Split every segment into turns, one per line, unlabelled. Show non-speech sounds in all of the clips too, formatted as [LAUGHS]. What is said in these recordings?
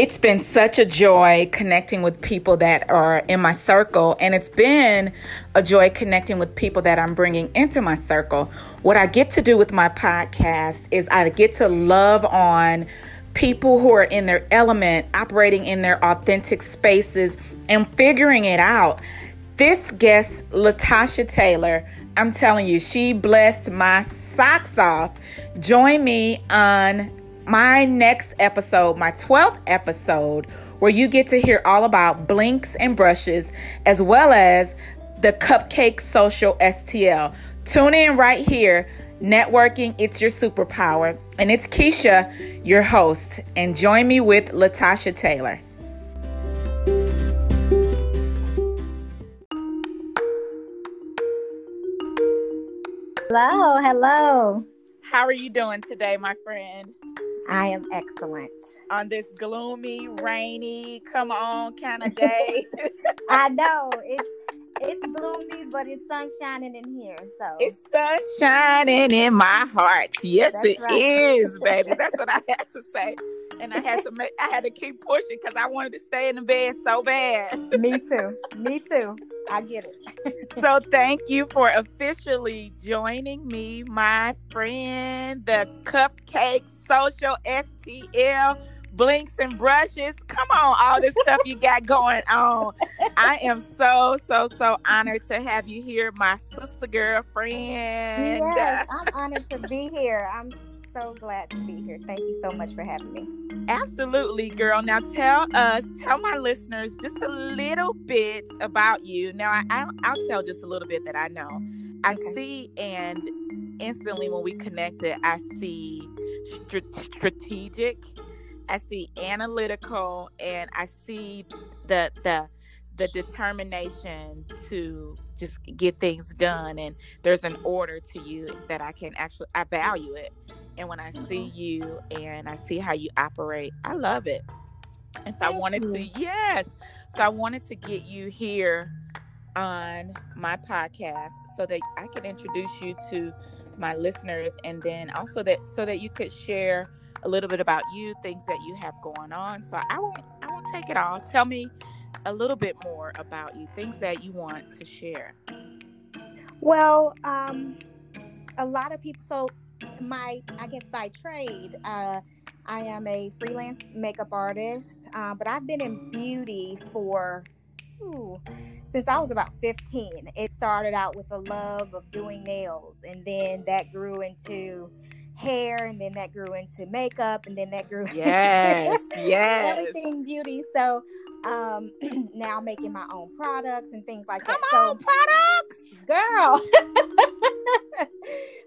It's been such a joy connecting with people that are in my circle, and it's been a joy connecting with people that I'm bringing into my circle. What I get to do with my podcast is I get to love on people who are in their element, operating in their authentic spaces, and figuring it out. This guest, Latasha Taylor, I'm telling you, she blessed my socks off. Join me on my next episode, my 12th episode, where you get to hear all about blinks and brushes, as well as the Cupcake Social STL. Tune in right here. Networking, it's your superpower. And it's Keisha, your host. And join me with Latasha Taylor.
Hello, hello.
How are you doing today, my friend?
I am excellent.
On this gloomy, rainy, come on kind of day. [LAUGHS]
I know. It's it's gloomy, but it's sun shining in here. So
it's sun shining in my heart. Yes, That's it right. is, baby. That's what I [LAUGHS] had to say. And I had to make I had to keep pushing because I wanted to stay in the bed so bad.
Me too. Me too. I get it.
so thank you for officially joining me, my friend, the Cupcake Social STL blinks and brushes. Come on, all this stuff you got going on. I am so, so, so honored to have you here, my sister girlfriend.
Yes, [LAUGHS] I'm honored to be here. I'm so glad to be here. Thank you so much for having me.
Absolutely, girl. Now tell us, tell my listeners just a little bit about you. Now, I, will tell just a little bit that I know. I okay. see, and instantly when we connected, I see strategic, I see analytical, and I see the the the determination to just get things done and there's an order to you that I can actually I value it and when I see mm-hmm. you and I see how you operate, I love it. And so Thank I wanted you. to, yes. So I wanted to get you here on my podcast so that I could introduce you to my listeners and then also that so that you could share a little bit about you, things that you have going on. So I won't I won't take it all. Tell me a little bit more about you, things that you want to share.
Well, um a lot of people so my I guess by trade, uh, I am a freelance makeup artist, uh, but I've been in beauty for ooh, since I was about 15. It started out with a love of doing nails, and then that grew into hair, and then that grew into makeup, and then that grew [LAUGHS]
yes, yes,
everything beauty. So um [CLEARS THROAT] now making my own products and things like
Come
that.
On, so products,
girl. [LAUGHS]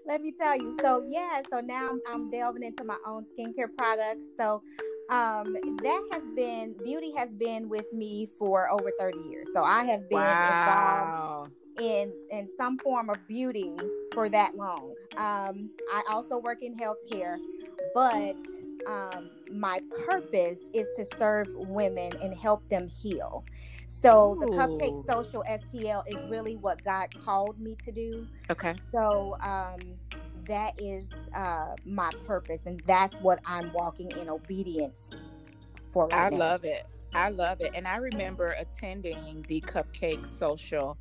Let me tell you. So yeah, so now I'm, I'm delving into my own skincare products. So um that has been beauty has been with me for over 30 years. So I have been wow. involved in in some form of beauty for that long. Um I also work in healthcare, but um, my purpose is to serve women and help them heal. So Ooh. the Cupcake Social STL is really what God called me to do.
Okay.
So um, that is uh, my purpose, and that's what I'm walking in obedience for. Right
I
now.
love it. I love it, and I remember attending the Cupcake Social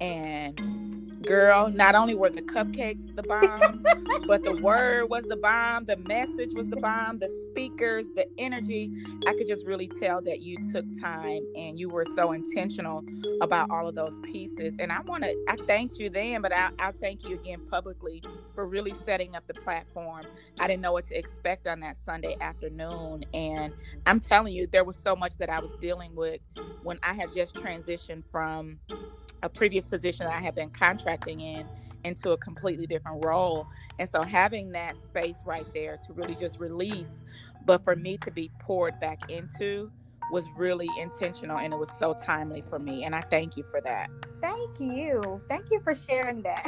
and girl, not only were the cupcakes the bomb, but the word was the bomb, the message was the bomb, the speakers, the energy. I could just really tell that you took time and you were so intentional about all of those pieces. And I want to, I thanked you then, but I, I'll thank you again publicly for really setting up the platform. I didn't know what to expect on that Sunday afternoon. And I'm telling you, there was so much that I was dealing with when I had just transitioned from a previous position that I had been contracting in into a completely different role. And so having that space right there to really just release, but for me to be poured back into was really intentional and it was so timely for me. And I thank you for that.
Thank you. Thank you for sharing that.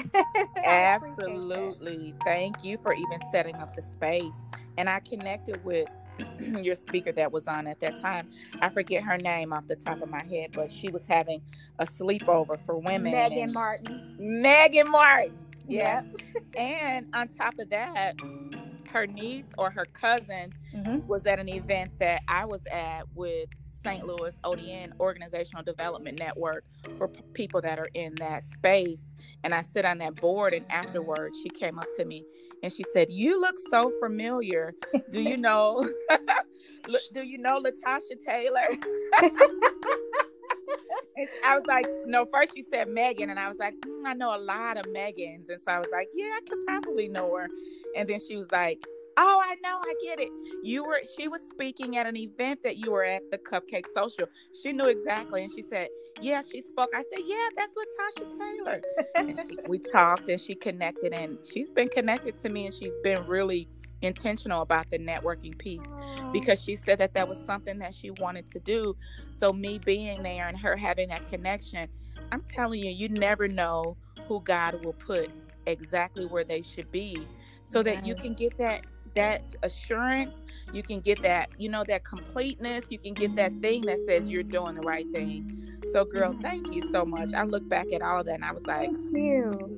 [LAUGHS]
Absolutely. That. Thank you for even setting up the space. And I connected with [CLEARS THROAT] your speaker that was on at that time. I forget her name off the top of my head, but she was having a sleepover for women.
Megan Martin.
Megan Martin. Yeah. [LAUGHS] And on top of that, her niece or her cousin
Mhm.
was at an event that I was at with St. Louis ODN Organizational Development Network for p- people that are in that space. And I sit on that board, and afterwards, she came up to me and she said, "You look so familiar. Do you [LAUGHS] know? [LAUGHS] do you know Latasha Taylor?" [LAUGHS] I was like, no, first she said Megan, and I was like, "Mm, I know a lot of Megans. And so I was like, yeah, I could probably know her. And then she was like, oh, I know, I get it. You were, she was speaking at an event that you were at the Cupcake Social. She knew exactly. And she said, yeah, she spoke. I said, yeah, that's Latasha Taylor. And she, we [LAUGHS] talked and she connected, and she's been connected to me, and she's been really intentional about the networking piece because she said that that was something that she wanted to do. So me being there and her having that connection, I'm telling you, you never know who God will put exactly where they should be, so that you can get that that assurance, you can get that you know that completeness, you can get that thing that says you're doing the right thing. So, girl, thank you so much. I look back at all that and I was like,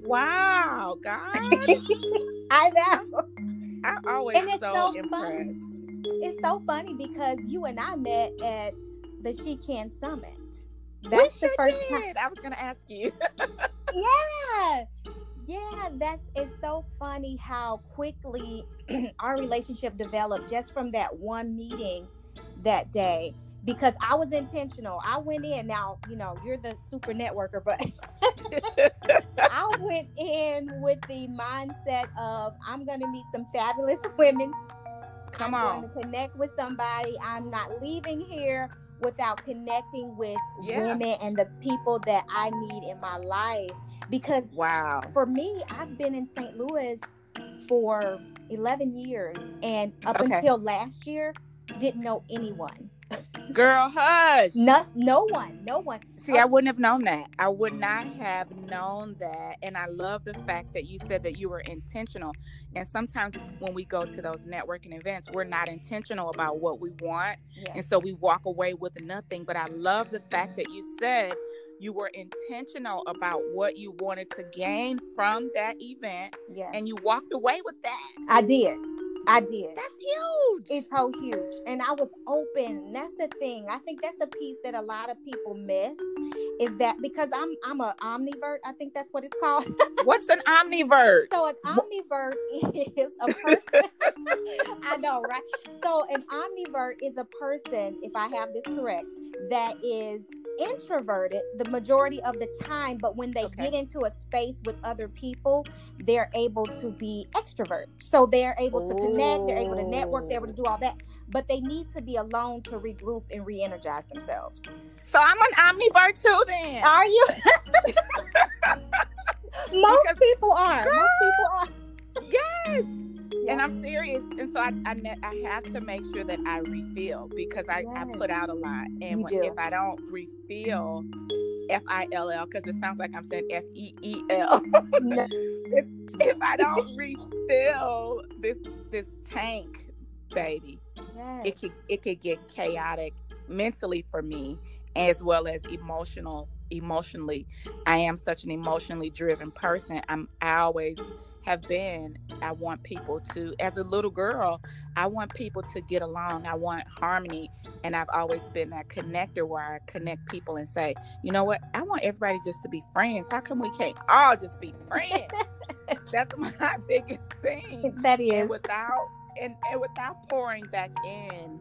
wow, God, [LAUGHS]
I know. [LAUGHS]
I'm always
And it's
so,
so
impressed.
fun. It's so funny because you and I met at the She Can Summit.
We
That's the
sure
first time.
I was gonna ask you. [LAUGHS]
Yeah. Yeah, that's it's so funny how quickly [CLEARS THROAT] our relationship developed just from that one meeting that day because I was intentional. I went in now, you know, you're the super networker, but [LAUGHS] I went in with the mindset of I'm going to meet some fabulous [LAUGHS] women.
Come
I'm
on.
going to connect with somebody. I'm not leaving here without connecting with
Yeah.
women and the people that I need in my life. Because
Wow.
for me, I've been in St. Louis for 11 years, and up
Okay.
until last year, didn't know anyone.
Girl, hush.
No, no one, no one.
See, I oh wouldn't have known that. I would not have known that. And I love the fact that you said that you were intentional. And sometimes when we go to those networking events, we're not intentional about what we want.
Yeah.
And so we walk away with nothing. But I love the fact that you said you were intentional about what you wanted to gain from that event
Yes.
and you walked away with that.
I did. I did.
That's huge.
It's so huge. And I was open. That's the thing. I think that's the piece that a lot of people miss is that because I'm I'm a omnivert, I think that's what it's called. [LAUGHS]
What's an omnivert?
So an omnivert [LAUGHS] is a [LAUGHS] person. I know, right? So an omnivert is a person, if I have this correct, that is introverted the majority of the time, but when they
Okay.
get into a space with other people, they're able to be extrovert. So they're able to connect, they're able to network, they're able to do all that. But they need to be alone to regroup and re-energize themselves.
so I'm an omnivert too then.
Are you? [LAUGHS] Most
Because-
people are. Most people are.
Yes. And I'm serious. And so I, I, ne- I have to make sure that I refill because I, I put out a lot. And when, if I don't refill, F I L L, because it sounds like I'm saying F E E L. [LAUGHS] If, if I don't refill this this tank, baby,
Yes.
it could it could get chaotic mentally for me as well as emotional emotionally i am such an emotionally driven person i'm i always have been i want people to as a little girl i want people to get along i want harmony and i've always been that connector where i connect people and say you know what? I want everybody just to be friends. How come we can't all just be friends? [LAUGHS] That's [LAUGHS] my biggest thing.
That is.
and without and, and without pouring back in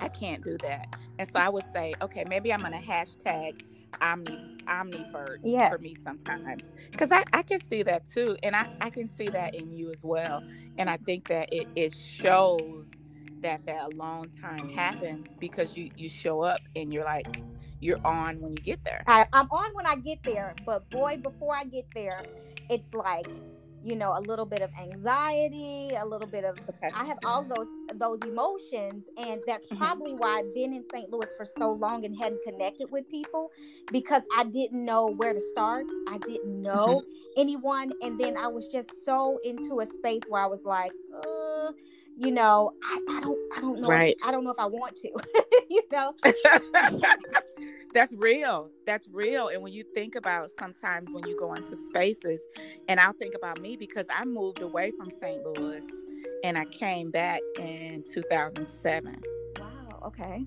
i can't do that. And so i would say okay maybe i'm gonna hashtag omni omnivert
Yes.
for me sometimes because I, I can see that too and I, I can see that in you as well and i think that it, it shows that that alone time happens because you you show up and you're like you're on when you get there
I, I'm on when I get there, but boy, before I get there, it's like, you know, a little bit of anxiety, a little bit of
okay
I have all those those emotions, and that's
Mhm.
probably why I've been in St. Louis for so long and hadn't connected with people because I didn't know where to start. I didn't know anyone, and then I was just so into a space where I was like, uh, you know, I, I don't, I don't know,
Right.
if, I don't know if I want to, [LAUGHS] you know. [LAUGHS]
that's real that's real and when you think about sometimes when you go into spaces and i'll think about me because i moved away from st louis and I came back in 2007.
Wow. Okay.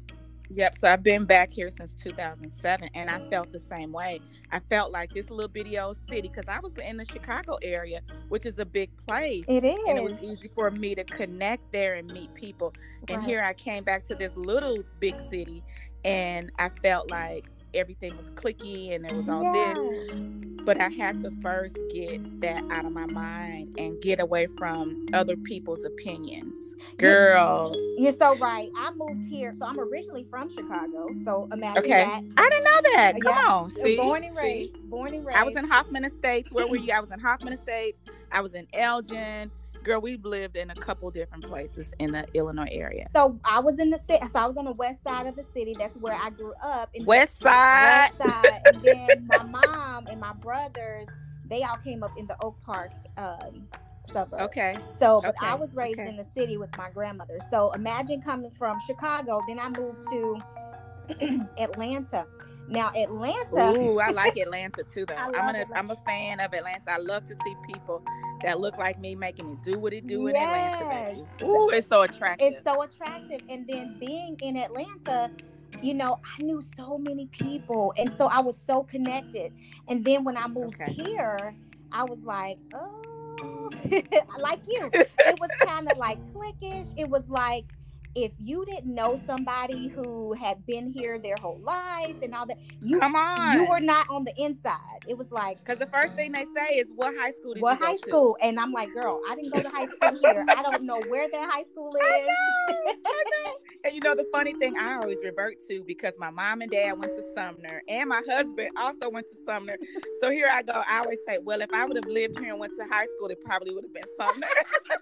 Yep. So I've been back here since 2007, and I felt the same way. I felt like this little bitty old city because I was in the Chicago area, which is a big place.
It is.
And it was easy for me to connect there and meet people. And here I came back to this little big city, and I felt like everything was clicky and there was all this. But I had to first get that out of my mind and get away from other people's opinions. Girl,
You're so right. I moved here, so I'm originally from Chicago. So imagine
Okay.
that.
I didn't know that. Come
Yeah.
on. See?
born and
See?
raised. Born and raised.
I was in Hoffman Estates. Where were you? [CLEARS THROAT] I was in Hoffman Estates. I was in Elgin. Girl, we've lived in a couple different places in the Illinois area.
So I was in the city. So I was on the west side of the city. That's where I grew up. And
West Side.
West side. and then my [LAUGHS] mom and my brothers, they all came up in the Oak Park um, suburb.
Okay.
So, but I was raised
okay.
in the city with my grandmother. So imagine coming from Chicago. Then I moved to [CLEARS THROAT] Atlanta. Now Atlanta.
Ooh, I like [LAUGHS] Atlanta too, though.
I
gonna,
Atlanta.
I'm a fan of Atlanta. I love to see people that look like me making it do what it do in Atlanta. Baby. Ooh, it's so attractive.
it's so attractive. And then being in Atlanta, you know, I knew so many people. And so I was so connected. And then when I moved
Okay.
here, I was like, oh, [LAUGHS] like you. It was kind of like cliquish. It was like, if you didn't know somebody who had been here their whole life and all that, you
Come on.
you were not on the inside. It was like,
Because the first thing they say is, "What high school did
what
you go
high
to?"
school? And I'm like, girl, I didn't go to high school here. I don't know where that high school [LAUGHS] is.
I know, I know. And you know the funny thing I always revert to because my mom and dad went to Sumner and my husband also went to Sumner. So here I go. I always say, well, if I would have lived here and went to high school, it probably would have been Sumner. [LAUGHS]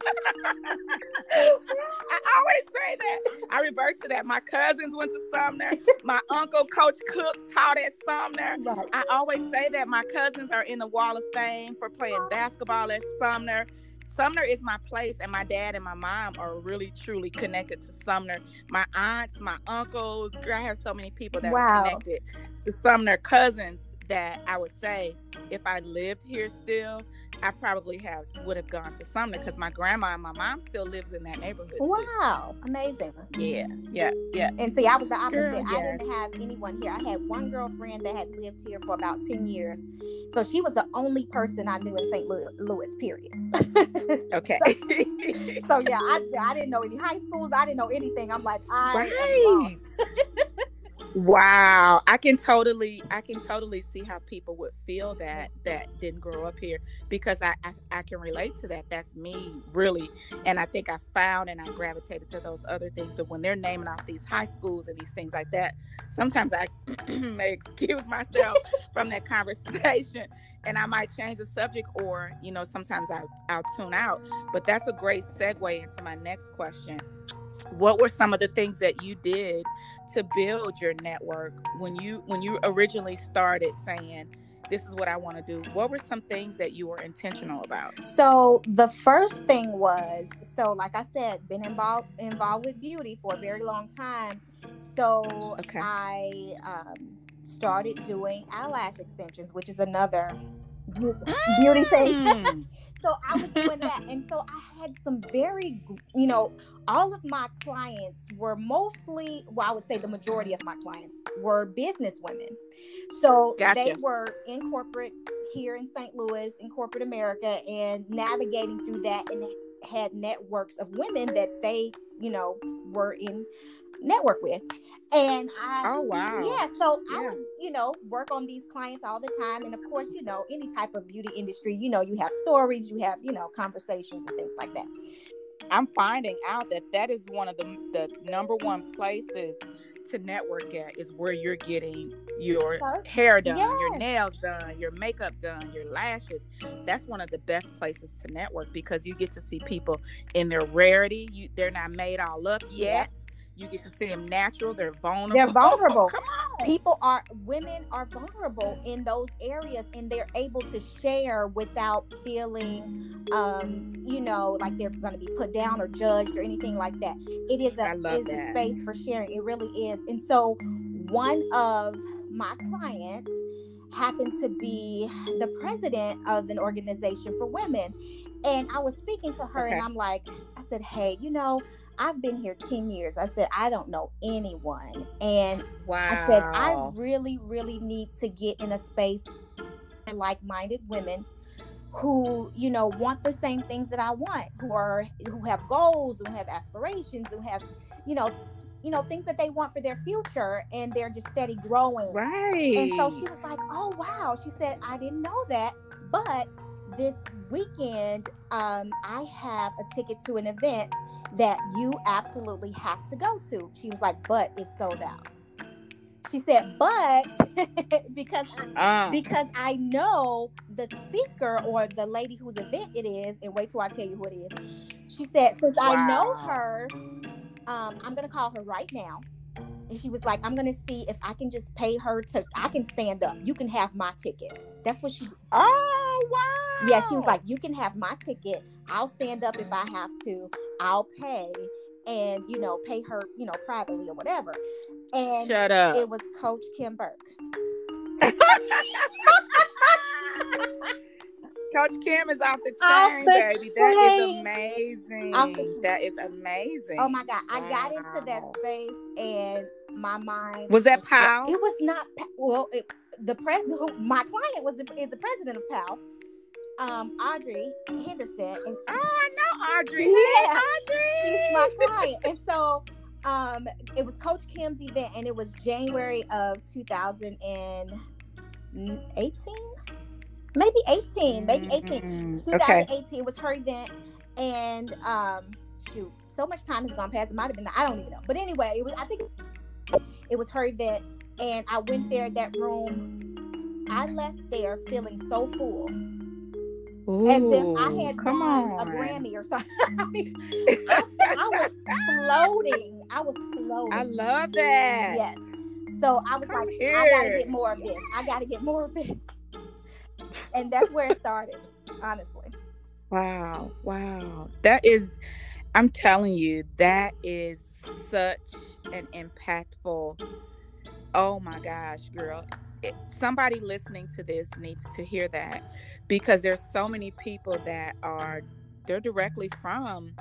I always say that. I revert to that. My cousins went to Sumner. My uncle, Coach Cook, taught at Sumner.
Right.
I always say that my cousins are in the Wall of Fame for playing basketball at Sumner. Sumner is my place, and my dad and my mom are really truly connected to Sumner. My aunts, my uncles, girl, I have so many people that
Wow.
are connected to Sumner cousins that I would say if I lived here still, I probably have would have gone to Sumner because my grandma and my mom still lives in that neighborhood. too.
Wow, amazing.
Yeah, yeah, yeah.
And see, I was the opposite.
Girl,
I didn't have anyone here. I had one girlfriend that had lived here for about 10 years. So she was the only person I knew in St. Louis, Louis period. [LAUGHS]
Okay. [LAUGHS]
so yeah, I, I didn't know any high schools. I didn't know anything. I'm like, I
right. [LAUGHS] wow. I can totally I can totally see how people would feel that that didn't grow up here because I, I I can relate to that. That's me really. And I think I found and I gravitated to those other things. But when they're naming off these high schools and these things like that, sometimes I [CLEARS THROAT] may excuse myself [LAUGHS] from that conversation and I might change the subject or, you know, sometimes I, I'll tune out. But that's a great segue into my next question. What were some of the things that you did to build your network when you when you originally started saying this is what I want to do? What were some things that you were intentional about?
So the first thing was so like I said, been involved involved with beauty for a very long time. So
Okay.
I um, started doing eyelash extensions, which is another beau- beauty thing.
Mm. [LAUGHS]
so I was doing that, and so I had some very, you know, all of my clients were mostly, well, I would say the majority of my clients were business women. So they were in corporate here in St. Louis, in corporate America, and navigating through that, and had networks of women that they, you know, were in network with, and I.
Oh wow.
Yeah, so I would, you know, work on these clients all the time. And of course, you know, any type of beauty industry, you know, you have stories, you have, you know, conversations and things like that.
I'm finding out that that is one of the the number one places to network at is where you're getting your hair done, your nails done, your makeup done, your lashes. That's one of the best places to network because you get to see people in their rarity. You they're not made all up yet. You get to see them natural. They're vulnerable.
They're [LAUGHS] vulnerable.
Come on.
People are, women are vulnerable in those areas and they're able to share without feeling, um, you know, like they're going to be put down or judged or anything like that. It is a, is a space for sharing. It really is. And so one of my clients happened to be the president of an organization for women. And I was speaking to her and I'm like, I said, hey, you know, I've been here 10 years. I said, I don't know anyone. And
wow.
I said, I really, really need to get in a space like minded women who you know want the same things that I want, who are who have goals, who have aspirations, who have you know you know things that they want for their future and they're just steady growing
right
and so she was like oh wow she said i didn't know that but this weekend um, i have a ticket to an event that you absolutely have to go to she was like but it's sold out she said but [LAUGHS] because I, uh. because i know the speaker or the lady whose event it is and wait till i tell you who it is she said since wow. i know her um, I'm gonna call her right now. And she was like, I'm gonna see if I can just pay her to I can stand up. You can have my ticket. That's what she
Oh wow.
Yeah, she was like, You can have my ticket. I'll stand up if I have to. I'll pay and you know, pay her, you know, privately or whatever. And
Shut up.
it was Coach Kim Burke. [LAUGHS]
Coach Kim is off the chain, the baby. Train. That is amazing. That is amazing.
Oh my God. I got into that space and my mind
was that Powell?
It was not well, it, the president who my client was the, is the president of Powell. Um, Audrey Henderson. And,
oh, I know Audrey.
Yeah,
Audrey.
She's my client. and so um, it was Coach Kim's event, and it was January of 2018 maybe 18, maybe 18. Mm-hmm. 2018 okay. was her event. And um, shoot, so much time has gone past. It might have been, I don't even know. But anyway, it was, I think it was her event. And I went there, that room. I left there feeling so full.
Ooh,
as if I had won on. a Grammy or something. [LAUGHS] I, I, was floating. I was floating.
I love that.
Yes. So I was Come like, here. I gotta get more of this. I gotta get more of this and that's where it started, honestly.
Wow. Wow. That is, I'm telling you, that is such an impactful. Oh my gosh, girl. It, somebody listening to this needs to hear that because there's so many people that are they're directly from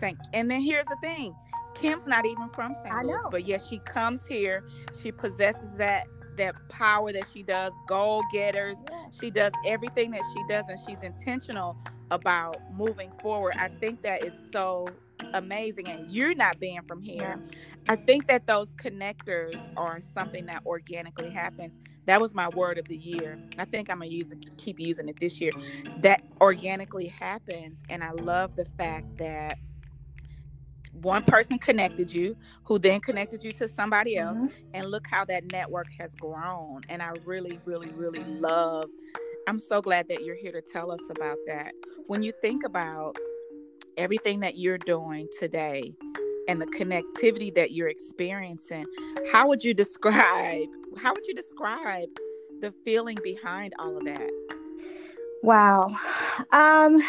St. And then here's the thing. Kim's not even from St. Louis, but yet she comes here. She possesses that that power that she does, goal getters. She does everything that she does, and she's intentional about moving forward. I think that is so amazing. And you're not being from here. I think that those connectors are something that organically happens. That was my word of the year. I think I'm gonna use it, keep using it this year. That organically happens, and I love the fact that one person connected you who then connected you to somebody else mm-hmm. and look how that network has grown and i really really really love i'm so glad that you're here to tell us about that when you think about everything that you're doing today and the connectivity that you're experiencing how would you describe how would you describe the feeling behind all of that
wow um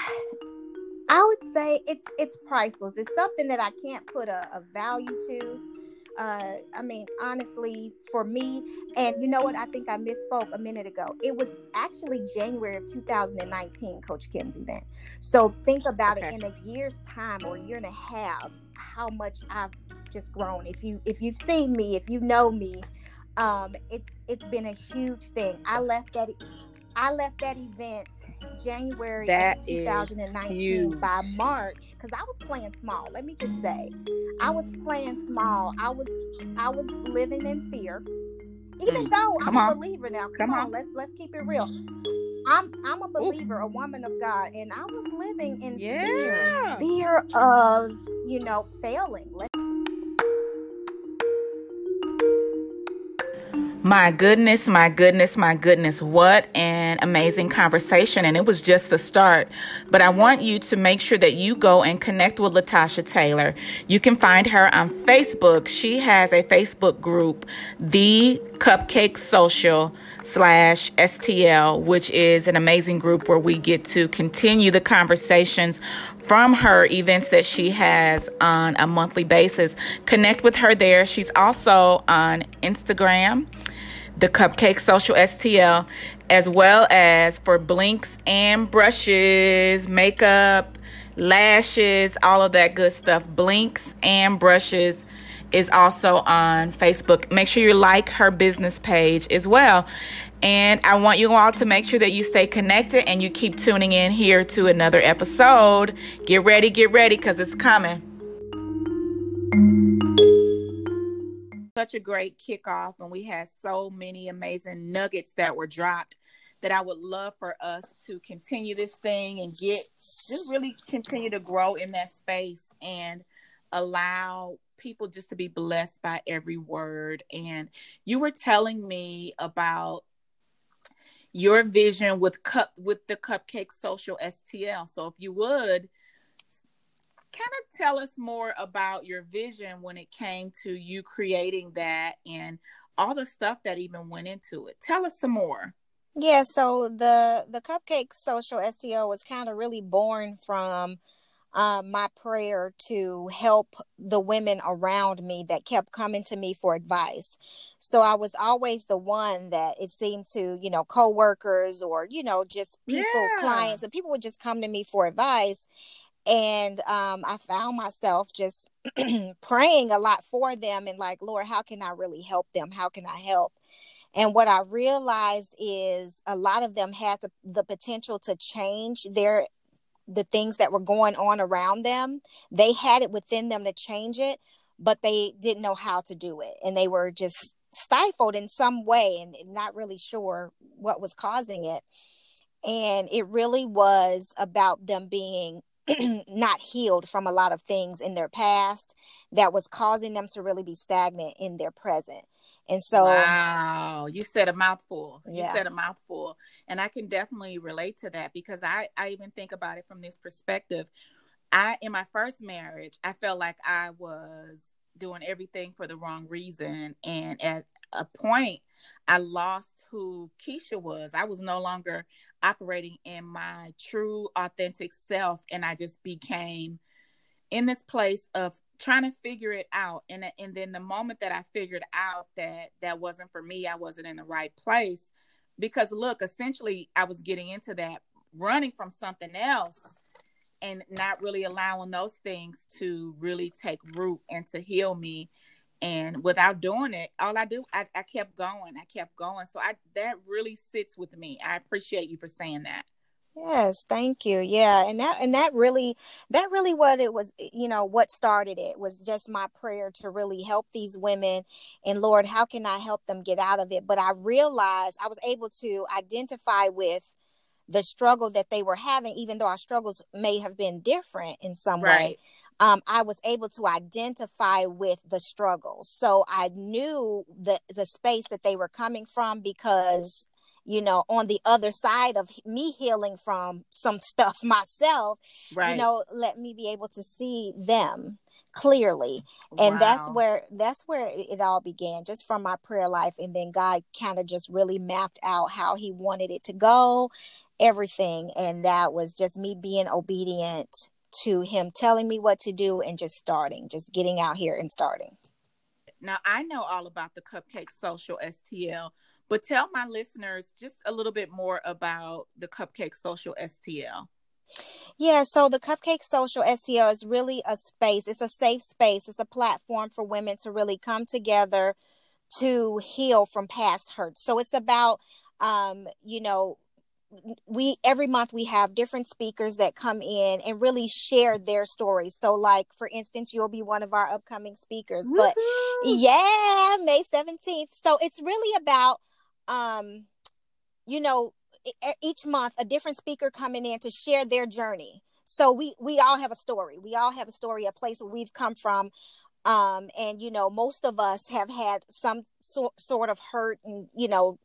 I would say it's it's priceless. It's something that I can't put a, a value to. Uh, I mean, honestly, for me, and you know what? I think I misspoke a minute ago. It was actually January of 2019, Coach Kim's event. So think about okay. it in a year's time or a year and a half, how much I've just grown. If you if you've seen me, if you know me, um, it's it's been a huge thing. I left that I left that event January that 2019 by March because I was playing small. Let me just say, I was playing small. I was I was living in fear. Even mm. though Come I'm on. a believer now. Come, Come on, on, let's let's keep it real. I'm I'm a believer, Ooh. a woman of God, and I was living in yeah. fear, fear of you know failing. Let's
My goodness, my goodness, my goodness. What an amazing conversation. And it was just the start. But I want you to make sure that you go and connect with Latasha Taylor. You can find her on Facebook. She has a Facebook group, The Cupcake Social slash STL, which is an amazing group where we get to continue the conversations from her events that she has on a monthly basis. Connect with her there. She's also on Instagram the Cupcake Social STL, as well as for blinks and brushes, makeup, lashes, all of that good stuff. Blinks and brushes is also on Facebook. Make sure you like her business page as well. And I want you all to make sure that you stay connected and you keep tuning in here to another episode. Get ready, get ready, because it's coming. Such a great kickoff, and we had so many amazing nuggets that were dropped that I would love for us to continue this thing and get just really continue to grow in that space and allow people just to be blessed by every word. And you were telling me about your vision with cup with the cupcake social STL. So if you would kind of tell us more about your vision when it came to you creating that and all the stuff that even went into it. Tell us some more.
Yeah, so the the cupcake social STL was kind of really born from um, my prayer to help the women around me that kept coming to me for advice. So I was always the one that it seemed to, you know, coworkers or, you know, just people, yeah. clients, and people would just come to me for advice. And um, I found myself just [CLEARS THROAT] praying a lot for them and like, Lord, how can I really help them? How can I help? And what I realized is a lot of them had the, the potential to change their the things that were going on around them. They had it within them to change it, but they didn't know how to do it. And they were just stifled in some way and not really sure what was causing it. And it really was about them being [CLEARS THROAT] not healed from a lot of things in their past that was causing them to really be stagnant in their present. And so,
wow, you said a mouthful. Yeah. You said a mouthful. And I can definitely relate to that because I, I even think about it from this perspective. I, in my first marriage, I felt like I was doing everything for the wrong reason. And at a point, I lost who Keisha was. I was no longer operating in my true, authentic self. And I just became in this place of trying to figure it out and and then the moment that I figured out that that wasn't for me, I wasn't in the right place because look, essentially I was getting into that running from something else and not really allowing those things to really take root and to heal me and without doing it all i do I, I kept going i kept going so i that really sits with me i appreciate you for saying that
Yes, thank you. Yeah, and that and that really that really what it was, eh, you know, what started it was just my prayer to really help these women and Lord, how can I help them get out of it? But I realized I was able to identify with the struggle that they were having even though our struggles may have been different in some right. way. Um, I was able to identify with the struggle. So I knew the the space that they were coming from because you know, on the other side of me healing from some [LAUGHS] stuff myself, right. you know, let me be able to see them clearly and wow. that's where that's where it all began just from my prayer life and then god kind of just really mapped out how he wanted it to go everything and that was just me being obedient to him telling me what to do and just starting just getting out here and starting
now i know all about the cupcake social stl but tell my listeners just a little bit more about the Cupcake Social STL.
Yeah, so the Cupcake Social STL is really a space. It's a safe space. It's a platform for women to really come together to heal from past hurts. So it's about um, you know, we every month we have different speakers that come in and really share their stories. So like for instance, you'll be one of our upcoming speakers. Woo-hoo! But yeah, May 17th. So it's really about um, you know, each month a different speaker coming in to share their journey. So we we all have a story. We all have a story, a place where we've come from. Um, and you know, most of us have had some so, sort of hurt and you know,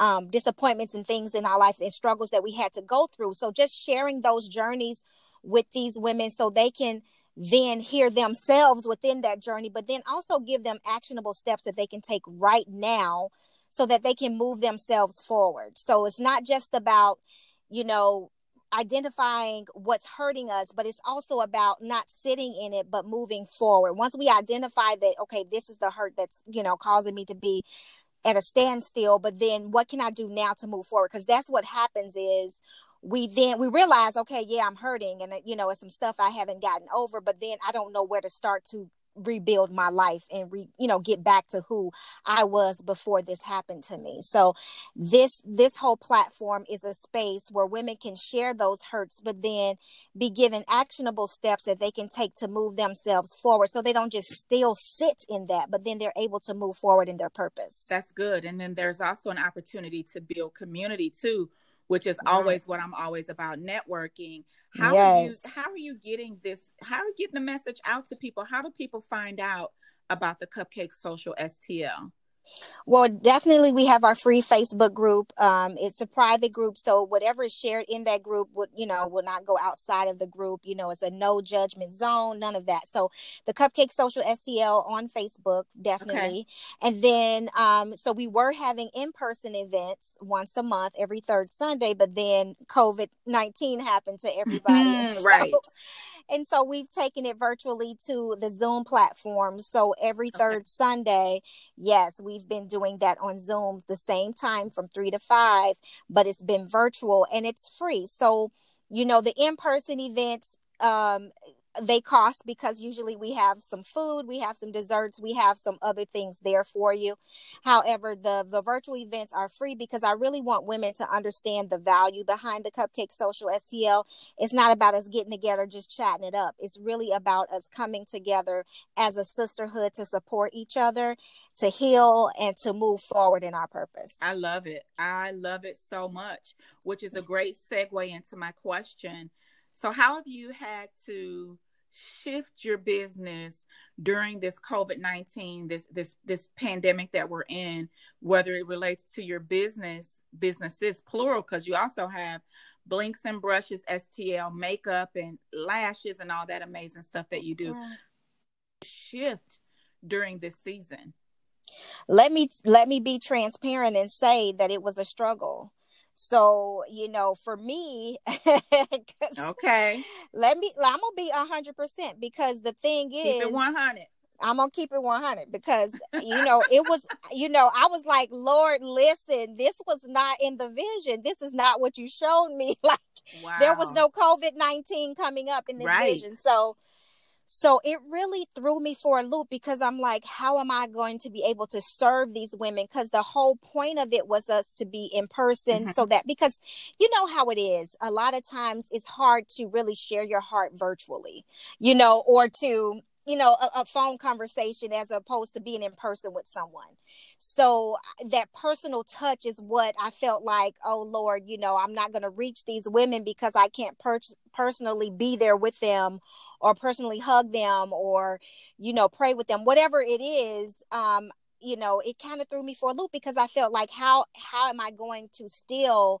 um, disappointments and things in our life and struggles that we had to go through. So just sharing those journeys with these women so they can then hear themselves within that journey, but then also give them actionable steps that they can take right now so that they can move themselves forward. So it's not just about, you know, identifying what's hurting us, but it's also about not sitting in it, but moving forward. Once we identify that, okay, this is the hurt that's, you know, causing me to be at a standstill, but then what can I do now to move forward? Because that's what happens is we then we realize okay yeah i'm hurting and uh, you know it's some stuff i haven't gotten over but then i don't know where to start to rebuild my life and re, you know get back to who I was before this happened to me. So this this whole platform is a space where women can share those hurts but then be given actionable steps that they can take to move themselves forward so they don't just still sit in that but then they're able to move forward in their purpose.
That's good. And then there's also an opportunity to build community too which is always what I'm always about networking. How yes. are you how are you getting this how are you getting the message out to people? How do people find out about the Cupcake Social STL?
Well, definitely, we have our free Facebook group. Um, it's a private group, so whatever is shared in that group would, you know, will not go outside of the group. You know, it's a no judgment zone, none of that. So, the Cupcake Social STL on Facebook, definitely. Okay. And then, um, so we were having in person events once a month, every third Sunday, but then COVID nineteen happened to everybody, [LAUGHS]
so, right?
And so we've taken it virtually to the Zoom platform. So every third okay. Sunday, yes, we've been doing that on Zoom the same time from three to five, but it's been virtual and it's free. So, you know, the in person events, um, they cost because usually we have some food, we have some desserts, we have some other things there for you. However, the the virtual events are free because I really want women to understand the value behind the Cupcake Social STL. It's not about us getting together just chatting it up. It's really about us coming together as a sisterhood to support each other, to heal and to move forward in our purpose.
I love it. I love it so much, which is a great segue into my question. So, how have you had to shift your business during this COVID-19 this this this pandemic that we're in whether it relates to your business businesses plural because you also have blinks and brushes STL makeup and lashes and all that amazing stuff that you do. Shift during this season.
Let me let me be transparent and say that it was a struggle so, you know, for me, [LAUGHS]
okay,
let me, I'm gonna be a hundred percent because the thing is,
keep it 100.
I'm gonna keep it 100 because you know it [LAUGHS] was you know I was like Lord listen this was not in the vision this is not what you showed me [LAUGHS] like wow. there was no COVID-19 coming up in the right. vision so so it really threw me for a loop because I'm like, how am I going to be able to serve these women? Because the whole point of it was us to be in person mm-hmm. so that, because you know how it is, a lot of times it's hard to really share your heart virtually, you know, or to, you know, a, a phone conversation as opposed to being in person with someone. So that personal touch is what I felt like, oh Lord, you know, I'm not going to reach these women because I can't per- personally be there with them or personally hug them or you know pray with them whatever it is um you know it kind of threw me for a loop because i felt like how how am i going to still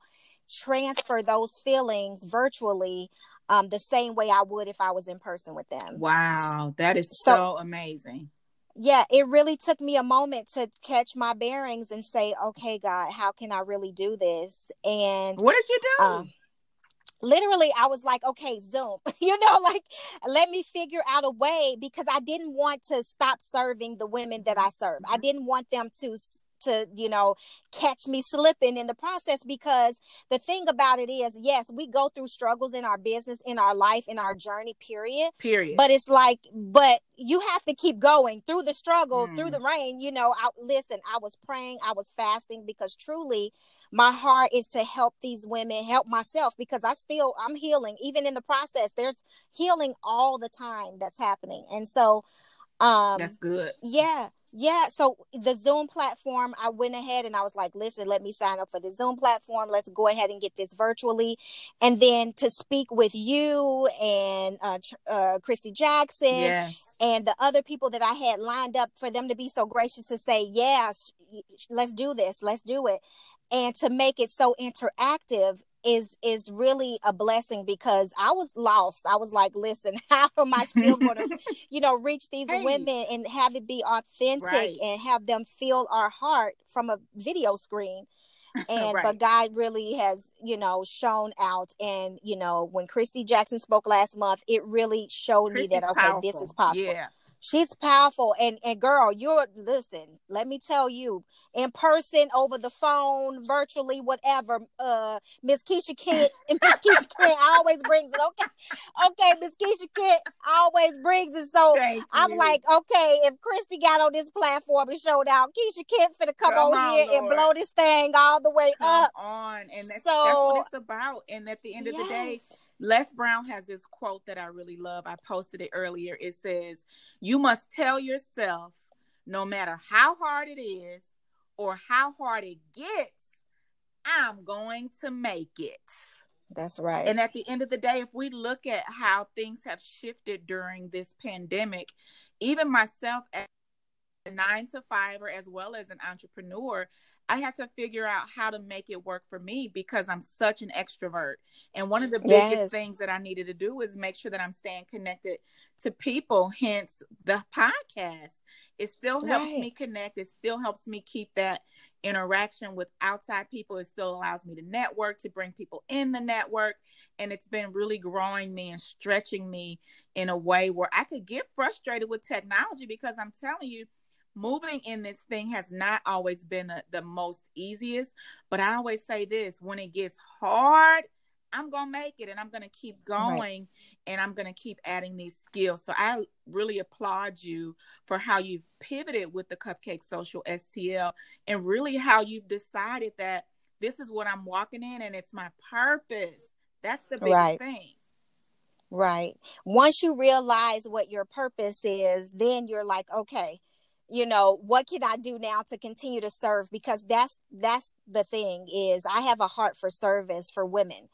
transfer those feelings virtually um the same way i would if i was in person with them?
Wow that is so, so amazing.
Yeah it really took me a moment to catch my bearings and say okay god how can i really do this? And
what did you do? um,
literally I was like, okay, Zoom, [LAUGHS] you know, like let me figure out a way because I didn't want to stop serving the women that I serve. I mm-hmm. didn't want them to to you know catch me slipping in the process because the thing about it is yes we go through struggles in our business in our life in our journey period
period
but it's like but you have to keep going through the struggle mm. through the rain you know I, listen i was praying i was fasting because truly my heart is to help these women help myself because i still i'm healing. Even in the process there's healing all the time that's happening. And so um
that's good.
yeah yeah. So the zoom platform i went ahead and i was like listen let me sign up for the zoom platform. Let's go ahead and get this virtually. And then to speak with you and uh, uh christy jackson
yes.
and the other people that i had lined up for them to be so gracious to say yes let's do this. Let's do it and to make it so interactive is is really a blessing because I was lost. I was like, listen, [LAUGHS] how am I still [LAUGHS] going to, you know, reach these hey. women and have it be authentic right. and have them feel our heart from a video screen? [LAUGHS] And right. but God really has, you know, shown out. And you know, when Christy Jackson spoke last month, it really showed Christy's me that okay, powerful. this is possible.
Yeah.
She's powerful. And and girl, you're listen, let me tell you, in person, over the phone, virtually, whatever, uh Miss Keisha Kent and [LAUGHS] Miss Keisha Kent always brings it. Okay. Okay, Miss Keisha Kent always brings it. So
Thank
I'm
you.
like, okay, if Christy got on this platform and showed out, Keisha Kent finna come,
Come
on,
on,
here and blow this thing all the way
come
up.
on and that's, that's
So-
what it's about and at the end of the day
Yes.
Les brown has this quote that i really love. I posted it earlier. It says you must tell yourself no matter how hard it is or how hard it gets i'm going to make it.
That's right.
and at the end of the day, if we look at how things have shifted during this pandemic, even myself nine to fiver as well as an entrepreneur, I had to figure out how to make it work for me because I'm such an extrovert. And one of the biggest
Yes.
things that I needed to do is make sure that I'm staying connected to people, hence the podcast. It still helps
Right.
me connect. It still helps me keep that interaction with outside people. It still allows me to network, to bring people in the network. And it's been really growing me and stretching me in a way where I could get frustrated with technology because I'm telling you, moving in this thing has not always been the, the most easiest. But I always say this when it gets hard, I'm going to make it and I'm going to keep going and I'm going to keep adding these skills. So I really applaud you for how you've pivoted with the Cupcake Social STL and really how you've decided that this is what I'm walking in and it's my purpose. That's the biggest
Right.
thing.
Right. Once you realize what your purpose is, then you're like, okay, you know, what can I do now to continue to serve? Because that's that's the thing is I have a heart for service for women.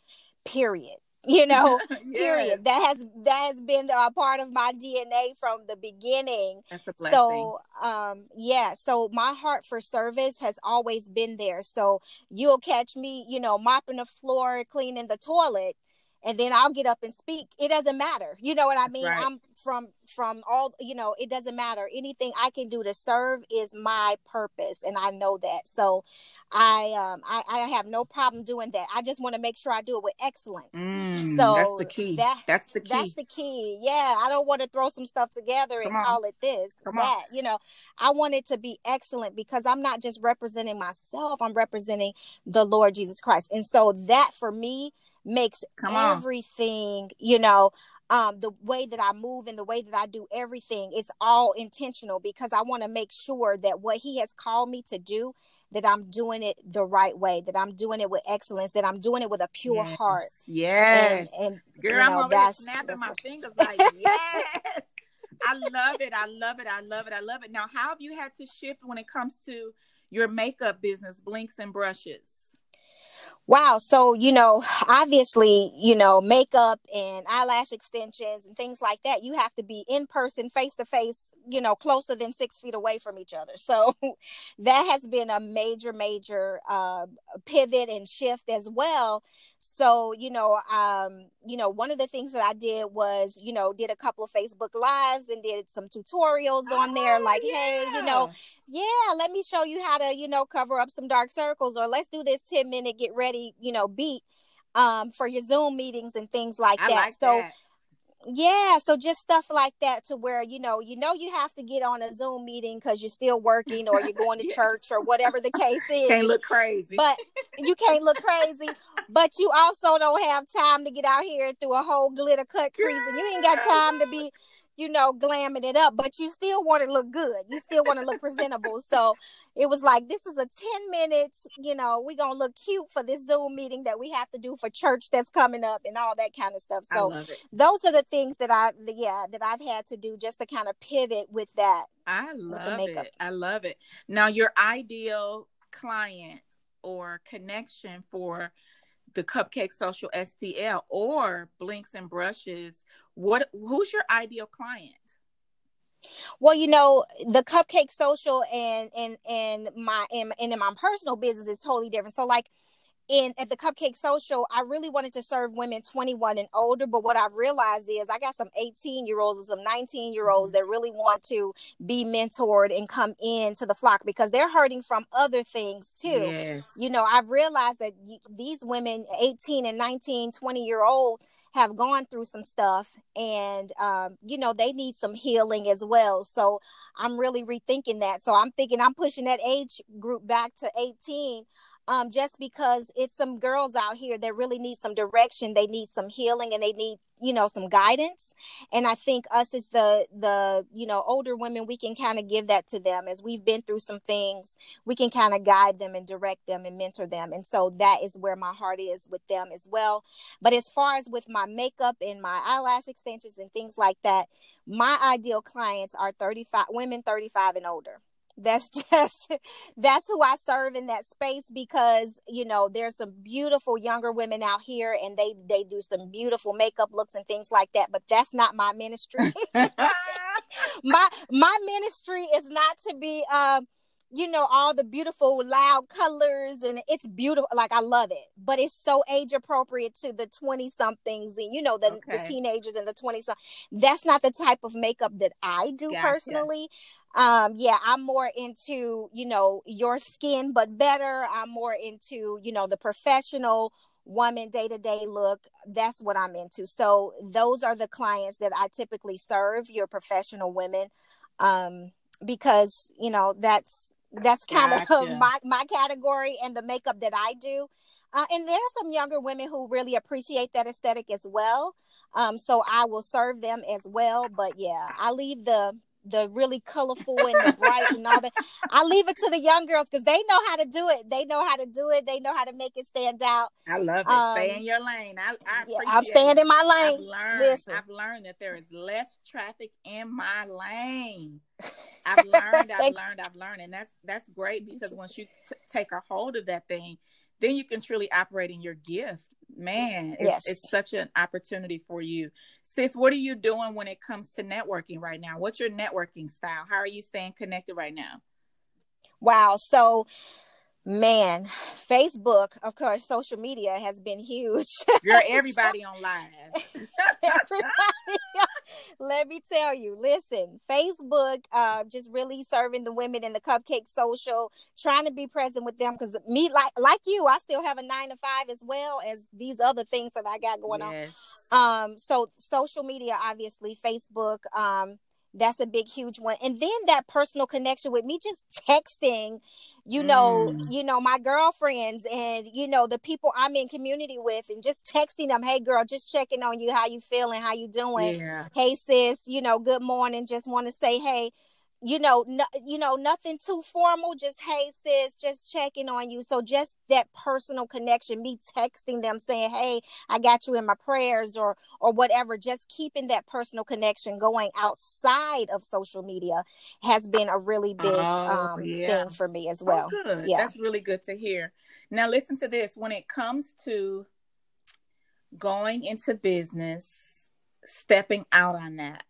Period. [LAUGHS] You know, [LAUGHS]
Yes,
period. That has that has been a part of my DNA from the beginning.
That's a blessing.
So, um, yeah, so my heart for service has always been there. So you'll catch me, you know, mopping the floor, cleaning the toilet, and then I'll get up and speak. It doesn't matter. You know what I mean?
right.
I'm from from all, you know, it doesn't matter. Anything I can do to serve is my purpose, and I know that. So I um I, I have no problem doing that. I just want to make sure I do it with excellence.
Mm,
So
that's the key.
that-
that's the key.
That's the key. Yeah, I don't want to throw some stuff together and
Come on.
call it this,
Come on.
that. You know, I want it to be excellent because I'm not just representing myself, I'm representing the Lord Jesus Christ. And so that for me makes
Come on.
everything, you know, um the way that I move and the way that I do everything is all intentional because I want to make sure that what he has called me to do that I'm doing it the right way, that I'm doing it with excellence, that I'm doing it with a pure
Yes,
heart.
Yes.
And, and
Girl,
you
I'm
know,
here
that's-
snapping my fingers [LAUGHS] like, yes. I love it. I love it. I love it. I love it. Now, how have you had to shift when it comes to your makeup business, blinks and brushes?
Wow. So, you know, obviously, you know, makeup and eyelash extensions and things like that, you have to be in person, face to face, you know, closer than six feet away from each other. [LAUGHS] So that has been a major, major uh, pivot and shift as well. So, you know, um, you know, one of the things that I did was, you know, did a couple of Facebook lives and did some tutorials on there,
Oh,
like, hey, you know, yeah, let me show you how to, you know, cover up some dark circles or let's do this 10 minute get ready, you know, beat um for your Zoom meetings and things like
I
that.
like
so
that.
yeah, so just stuff like that to where you know, you know you have to get on a Zoom meeting cuz you're still working or you're going to [LAUGHS]
Yeah.
church or whatever the case [LAUGHS] is.
Can't look crazy.
but you can't look crazy, but you also don't have time to get out here and do a whole glitter cut crease and you ain't got time to be you know, glamming it up, but you still want to look good. You still want to look presentable. So it was like, this is a 10 minutes, you know, we're going to look cute for this Zoom meeting that we have to do for church that's coming up and all that kind of stuff. So those are the things that I, the- yeah, that I've had to do just to kind of pivot with that.
I
the
love
makeup.
it. I love it. Now, your ideal client or connection for the Cupcake Social STL or Blinks and Brushes, what who's your ideal client?
Well, you know, the cupcake social and and and my and, and in my personal business is totally different. So like in at the cupcake social i really wanted to serve women 21 and older but what i've realized is i got some 18 year olds and some 19 year olds mm-hmm. that really want to be mentored and come into the flock because they're hurting from other things too yes. you know i've realized that these women 18 and 19 20 year old have gone through some stuff and um, you know they need some healing as well so i'm really rethinking that so i'm thinking i'm pushing that age group back to 18 um, just because it's some girls out here that really need some direction they need some healing and they need you know some guidance. And i think us as the the you know older women we can kind of give that to them. As we've been through some things we can kind of guide them and direct them and mentor them. And so that is where my heart is with them as well. But as far as with my makeup and my eyelash extensions and things like that my ideal clients are 35 women 35 and older that's [LAUGHS] just that's who i serve in that space because you know there's some beautiful younger women out here and they they do some beautiful makeup looks and things like that but that's not my ministry [LAUGHS] [LAUGHS] my my ministry is not to be um you know all the beautiful loud colors and it's beautiful like i love it but it's so age appropriate to the 20 somethings and you know the, okay. the teenagers and the 20 something that's not the type of makeup that i do gotcha. personally um yeah i'm more into you know your skin but better. I'm more into you know the professional woman day to day look. That's what i'm into. So those are the clients that i typically serve your professional women um because you know that's that's kind [LAUGHS] gotcha. of my my category and the makeup that i do. Uh, and there are some younger women who really appreciate that aesthetic as well. Um so i will serve them as well but yeah i leave the the really colorful and the bright and all that. I leave it to the young girls because they know how to do it. They know how to do it. They know how to make it stand out.
I love it. Um, Stay in your lane. I, I yeah,
I'm staying in my lane.
I've learned, Listen. I've learned that there is less traffic in my lane. [LAUGHS] I've learned, I've learned, I've learned, and that's that's great because once you t- take a hold of that thing, then you can truly operate in your gift. Man it's, yes. it's such an opportunity for you. Sis what are you doing when it comes to networking right now? What's your networking style? How are you staying connected right now?
Wow. So Man, Facebook, of course, social media has been huge. [LAUGHS]
You're everybody on live. [LAUGHS]
everybody, [LAUGHS] let me tell you, listen, Facebook, uh, just really serving the women in the cupcake social, trying to be present with them because me, like like you, I still have a nine to five as well as these other things that I got going yes. on. Um, so social media, obviously, Facebook, um, that's a big huge one and then that personal connection with me just texting you know mm. you know my girlfriends and you know the people i'm in community with and just texting them hey girl just checking on you how you feeling how you doing yeah. hey sis you know good morning just want to say hey you know, no, you know, nothing too formal. Just hey, sis, just checking on you. So just that personal connection, me texting them saying, "Hey, I got you in my prayers," or or whatever. Just keeping that personal connection going outside of social media has been a really big oh, um, yeah. thing for me as oh, well.
Oh, yeah, that's really good to hear. Now, listen to this. When it comes to going into business, stepping out on that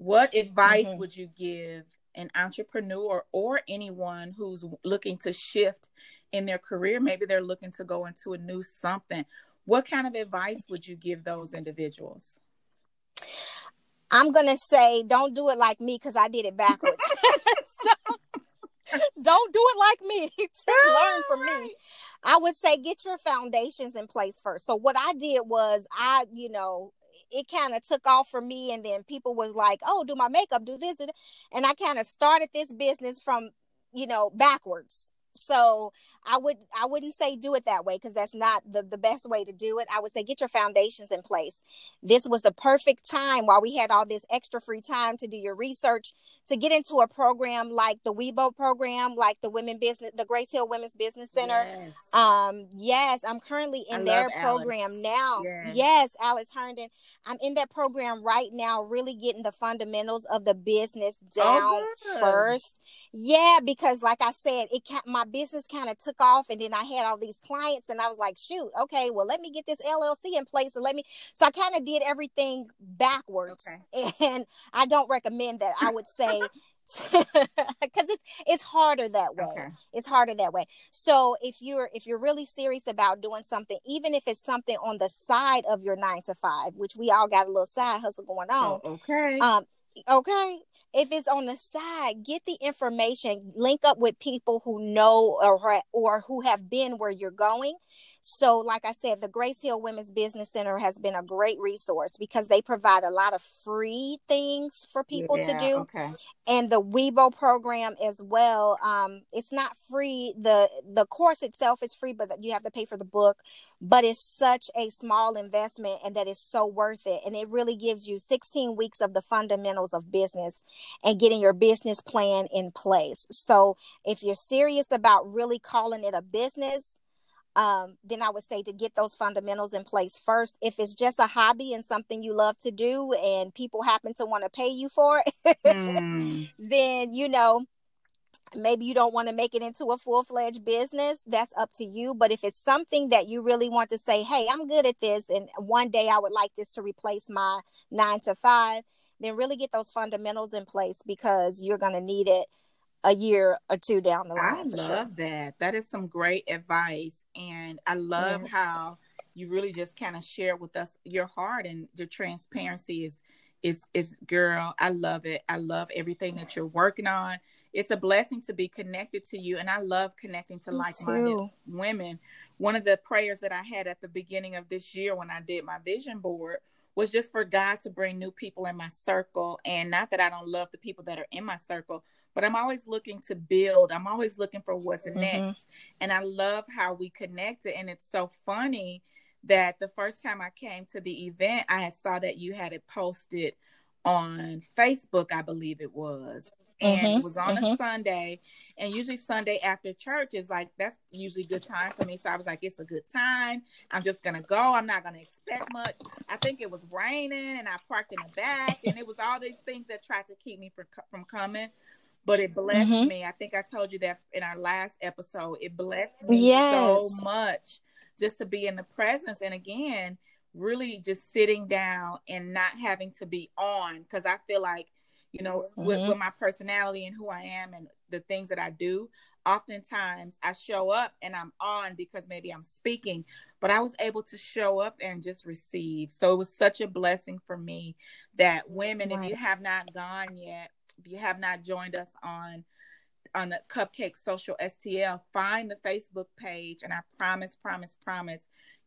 what advice mm-hmm. would you give an entrepreneur or anyone who's looking to shift in their career, maybe they're looking to go into a new something, what kind of advice would you give those individuals?
I'm going to say don't do it like me because I did it backwards. [LAUGHS] so, don't do it like me. [LAUGHS] Learn from me. I would say get your foundations in place first. So what I did was I, you know, it kind of took off for me and then people was like oh do my makeup do this, do and i kind of started this business from you know backwards. So I would I wouldn't say do it that way because that's not the, the best way to do it. I would say get your foundations in place. This was the perfect time while we had all this extra free time to do your research to get into a program like the WIBO program, like the Women Business, the Grace Hill Women's Business Center. Yes. Um, yes, I'm currently in I their program Alice. now. Yes. yes, Alice Herndon. I'm in that program right now, really getting the fundamentals of the business oh, down oh, first. Yeah, because like I said, it my business kind of took off and then I had all these clients and I was like, shoot, okay, well, let me get this LLC in place and let me. So I kind of did everything backwards. Okay. And [LAUGHS] I don't recommend that. I would say, [LAUGHS] because it's it's harder that way okay. it's harder that way so if you're if you're really serious about doing something even if it's something on the side of your nine to five which we all got a little side hustle going on
oh, okay
um okay if it's on the side, get the information, link up with people who know or, or who have been where you're going. So, like I said, the Grace Hill Women's Business Center has been a great resource because they provide a lot of free things for people yeah, to do.
Okay.
And the WIBO program as well. Um, it's not free. the The course itself is free, but you have to pay for the book but it's such a small investment and that is so worth it. And it really gives you 16 weeks of the fundamentals of business and getting your business plan in place. So if you're serious about really calling it a business, um, then I would say to get those fundamentals in place first. If it's just a hobby and something you love to do and people happen to want to pay you for it, [LAUGHS] mm. then, you know, maybe you don't want to make it into a full-fledged business that's up to you but if it's something that you really want to say hey i'm good at this and one day i would like this to replace my nine to five then really get those fundamentals in place because you're going to need it a year or two down the line.
I love
sure.
that. That is some great advice. And I love yes. how you really just kind of share with us your heart and your transparency is is is girl i love it i love everything that you're working on it's a blessing to be connected to you and i love connecting to like-minded women one of the prayers that i had at the beginning of this year when i did my vision board was just for god to bring new people in my circle and not that i don't love the people that are in my circle but i'm always looking to build i'm always looking for what's mm-hmm. next and i love how we connected and it's so funny that the first time I came to the event, I saw that you had it posted on Facebook, I believe it was. And mm-hmm, it was on mm-hmm. a Sunday. And usually Sunday after church is like that's usually good time for me. So I was like, it's a good time. I'm just gonna go. I'm not gonna expect much. I think it was raining and I parked in the back and it was all these things that tried to keep me from from coming. But it blessed mm-hmm. me. I think I told you that in our last episode. It blessed me yes. so much just to be in the presence and again really just sitting down and not having to be on because i feel like you know mm-hmm. with, with my personality and who i am and the things that i do oftentimes i show up and i'm on because maybe i'm speaking but i was able to show up and just receive so it was such a blessing for me that women right. if you have not gone yet if you have not joined us on on the Cupcake Social STL, find the Facebook page, and I promise, promise, promise,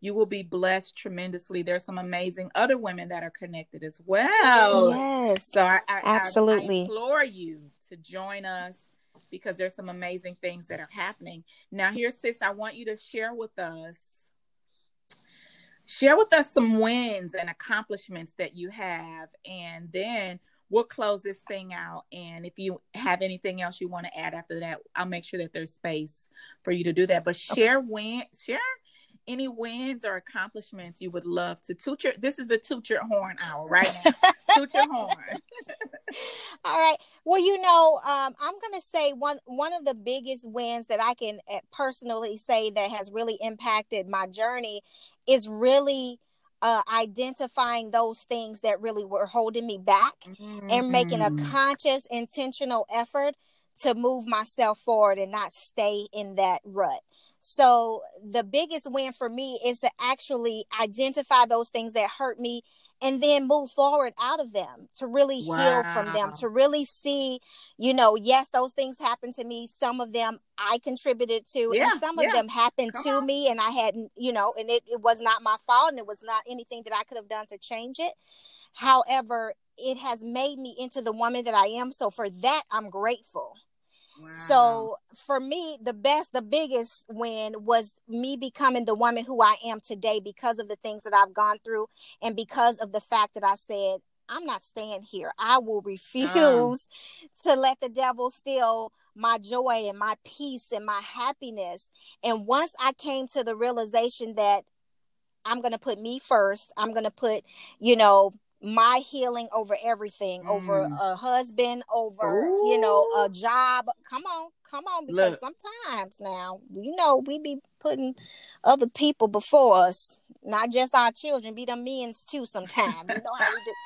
you will be blessed tremendously. There's some amazing other women that are connected as well.
Yes.
So I, I
absolutely
I, I implore you to join us because there's some amazing things that are happening. Now, here, sis, I want you to share with us. Share with us some wins and accomplishments that you have, and then we'll close this thing out. And if you have anything else you want to add after that, I'll make sure that there's space for you to do that. But share okay. win, share any wins or accomplishments you would love to toot your. This is the toot your horn hour right now. [LAUGHS] toot your horn. [LAUGHS]
All right. Well, you know, um, I'm going to say one one of the biggest wins that I can eh, personally say that has really impacted my journey is really uh, identifying those things that really were holding me back mm-hmm. and making a mm-hmm. conscious, intentional effort to move myself forward and not stay in that rut. So, the biggest win for me is to actually identify those things that hurt me and then move forward out of them to really wow. heal from them to really see you know yes those things happened to me. Some of them i contributed to yeah, and some of them happened Come to on. me and i hadn't you know and it, it was not my fault and it was not anything that i could have done to change it. However it has made me into the woman that i am. So for that i'm grateful so for me, the best, the biggest win was me becoming the woman who I am today because of the things that I've gone through and because of the fact that I said, I'm not staying here. I will refuse um. [LAUGHS] to let the devil steal my joy and my peace and my happiness. And once I came to the realization that I'm going to put me first, I'm going to put, you know, my healing over everything, mm. over a husband, over
Ooh.
you know a job. Come on, come on, because Look. sometimes now you know we be putting other people before us, not just our children, be the men's too. Sometimes you know how we do. [LAUGHS]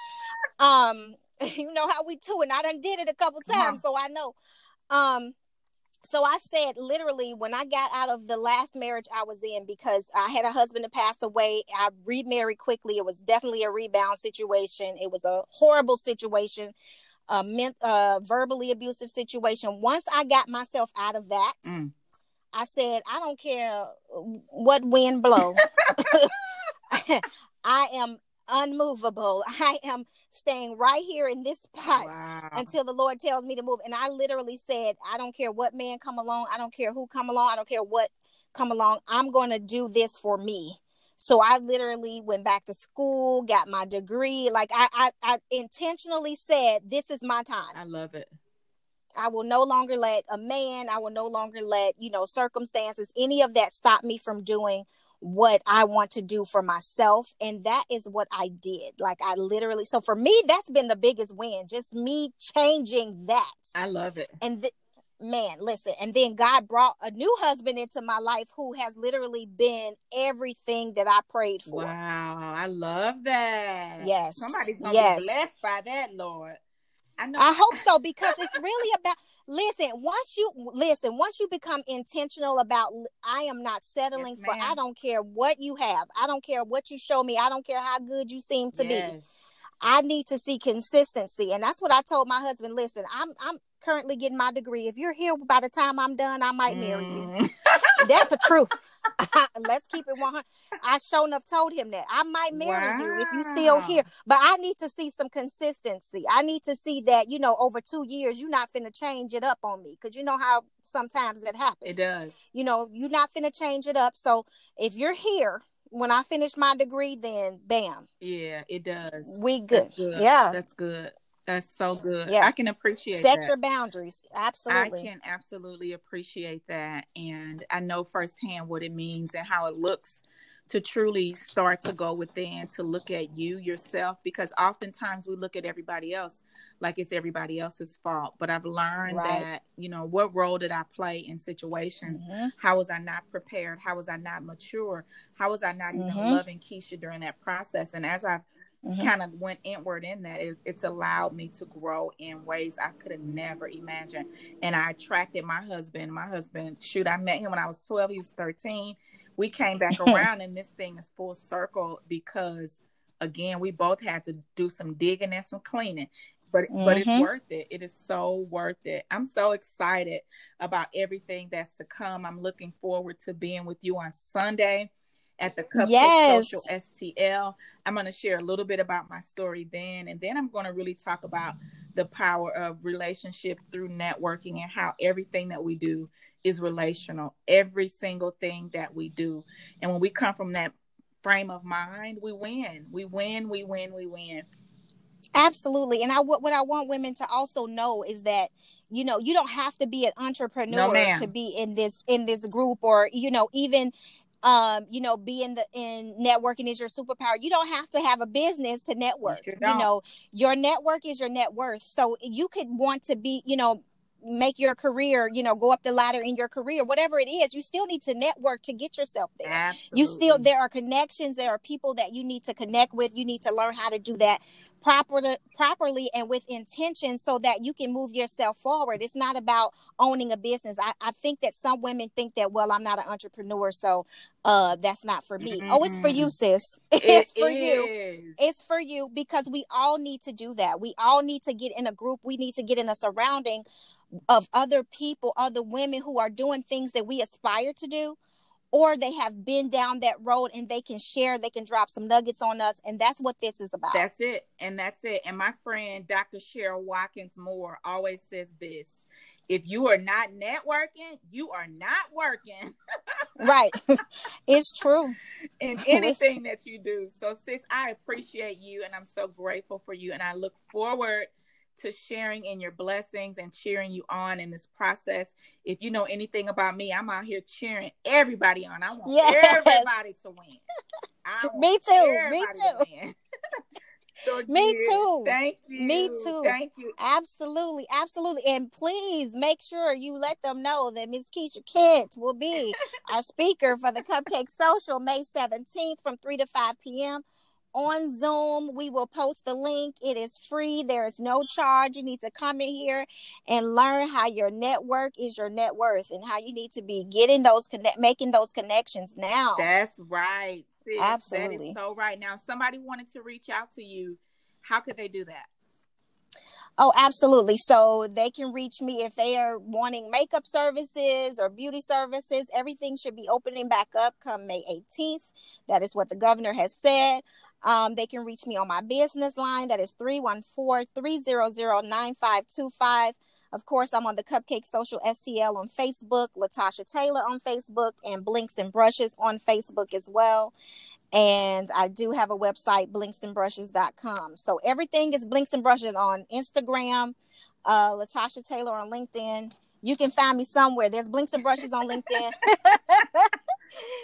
Um, [LAUGHS] you know how we do, and I done did it a couple times, so I know. Um, so I said literally when I got out of the last marriage I was in because I had a husband to pass away, I remarried quickly. It was definitely a rebound situation. It was a horrible situation, a ment- uh, verbally abusive situation. Once I got myself out of that, mm. I said, I don't care what wind blow. [LAUGHS] [LAUGHS] I am unmovable. [LAUGHS] I am staying right here in this spot wow. until the Lord tells me to move. And I literally said, I don't care what man come along, I don't care who come along, I don't care what come along. I'm going to do this for me. So I literally went back to school, got my degree. Like I, I, I intentionally said, this is my time.
I love it.
I will no longer let a man, I will no longer let, you know, circumstances, any of that stop me from doing what I want to do for myself. And that is what I did. Like I literally, so for me, that's been the biggest win, just me changing that.
I love it.
And th- man, listen, and then God brought a new husband into my life who has literally been everything that I prayed for.
Wow, I love that.
Yes.
Somebody's gonna
yes.
be blessed by that, Lord.
I know. I hope so because it's really about listen once you listen once you become intentional about i am not settling yes, for i don't care what you have. I don't care what you show me. I don't care how good you seem to yes. be i need to see consistency and that's what i told my husband listen i'm i'm currently getting my degree if you're here by the time i'm done i might marry you mm. that's the truth [LAUGHS] [LAUGHS] Let's keep it 100. I sure enough told him that I might marry wow. you if you still here, but I need to see some consistency. I need to see that you know over two years you're not finna change it up on me because you know how sometimes that happens.
It does.
You know you're not finna change it up. So if you're here when I finish my degree, then bam.
Yeah, it does.
We good. good. Yeah,
that's good. That's so good. Yeah. I can appreciate
Set
that.
your boundaries. Absolutely.
I can absolutely appreciate that. And I know firsthand what it means and how it looks to truly start to go within to look at you yourself because oftentimes we look at everybody else like it's everybody else's fault but i've learned right. that you know what role did i play in situations mm-hmm. how was i not prepared how was i not mature how was i not mm-hmm. even loving keisha during that process and as i've mm-hmm. kind of went inward in that. It, it's allowed me to grow in ways I could have never imagined. And I attracted my husband. My husband, shoot, I met him when I was 12, he was 13. We came back [LAUGHS] around, and this thing is full circle because, again, we both had to do some digging and some cleaning but mm-hmm. but it's mm-hmm. worth it. It is so worth it. I'm so excited about everything that's to come. I'm looking forward to being with you on Sunday at the Cupcake yes. Social STL. I'm going to share a little bit about my story then, and then I'm going to really talk about the power of relationship through networking and how everything that we do is relational. Every single thing that we do, and when we come from that frame of mind, we win. We win. We win. We win.
Absolutely, and I what I want women to also know is that you know you don't have to be an entrepreneur no, to be in this in this group or you know even um you know being the in networking is your superpower you don't have to have a business to network you, you know your network is your net worth so you could want to be you know make your career, you know, go up the ladder in your career, whatever it is, you still need to network to get yourself there.
Absolutely.
You still there are connections, there are people that you need to connect with. You need to learn how to do that properly properly and with intention so that you can move yourself forward. It's not about owning a business. I, I think that some women think that well i'm not an entrepreneur so uh that's not for me. Mm-hmm. oh it's for you sis. [LAUGHS] It's it for is. you it's for you because we all need to do that. We all need to get in a group. We need to get in a surrounding of other people other women who are doing things that we aspire to do or they have been down that road and they can share, they can drop some nuggets on us. And that's what this is about.
That's it. And that's it. And my friend, Dr. Cheryl Watkins Moore, always says this if you are not networking, you are not working. [LAUGHS]
right. [LAUGHS] it's true. [LAUGHS]
In anything that you do. So, sis, I appreciate you and I'm so grateful for you. And I look forward to sharing in your blessings and cheering you on in this process. If you know anything about me, I'm out here cheering everybody on. I want yes. everybody to win. [LAUGHS]
me too. Me too. [LAUGHS] Me too.
Thank you.
Me too.
Thank you.
Absolutely, absolutely. And please make sure you let them know that Miss Keisha Kent will be [LAUGHS] our speaker for the Cupcake Social May 17th from 3 to 5 p.m. on Zoom. We will post the link. It is free. There is no charge. You need to come in here and learn how your network is your net worth and how you need to be getting those connect making those connections now.
That's right. Sis.
Absolutely.
That is so right. Now, if somebody wanted to reach out to you, how could they do that?
Oh, absolutely. So they can reach me if they are wanting makeup services or beauty services. Everything should be opening back up come May 18th. That is what the governor has said. Um, they can reach me on my business line. That is 314 300 9525. Of course, I'm on the Cupcake Social STL on Facebook, Latasha Taylor on Facebook, and Blinks and Brushes on Facebook as well. And I do have a website, blinksandbrushes.com. So everything is Blinks and Brushes on Instagram, uh, Latasha Taylor on LinkedIn. You can find me somewhere. There's Blinks and Brushes on LinkedIn. [LAUGHS]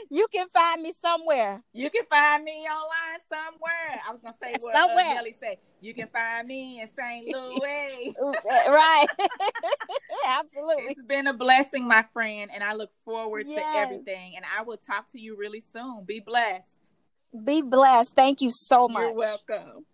you can find me somewhere.
You can find me online somewhere. I was gonna say what
Somewhere.
Uh, Nelly said. You can find me in St. Louis. [LAUGHS]
right. [LAUGHS] [LAUGHS] Absolutely.
it's been a blessing, my friend, and I look forward
Yes.
to everything. And I will talk to you really soon. Be blessed.
Be blessed. Thank you so much.
You're welcome.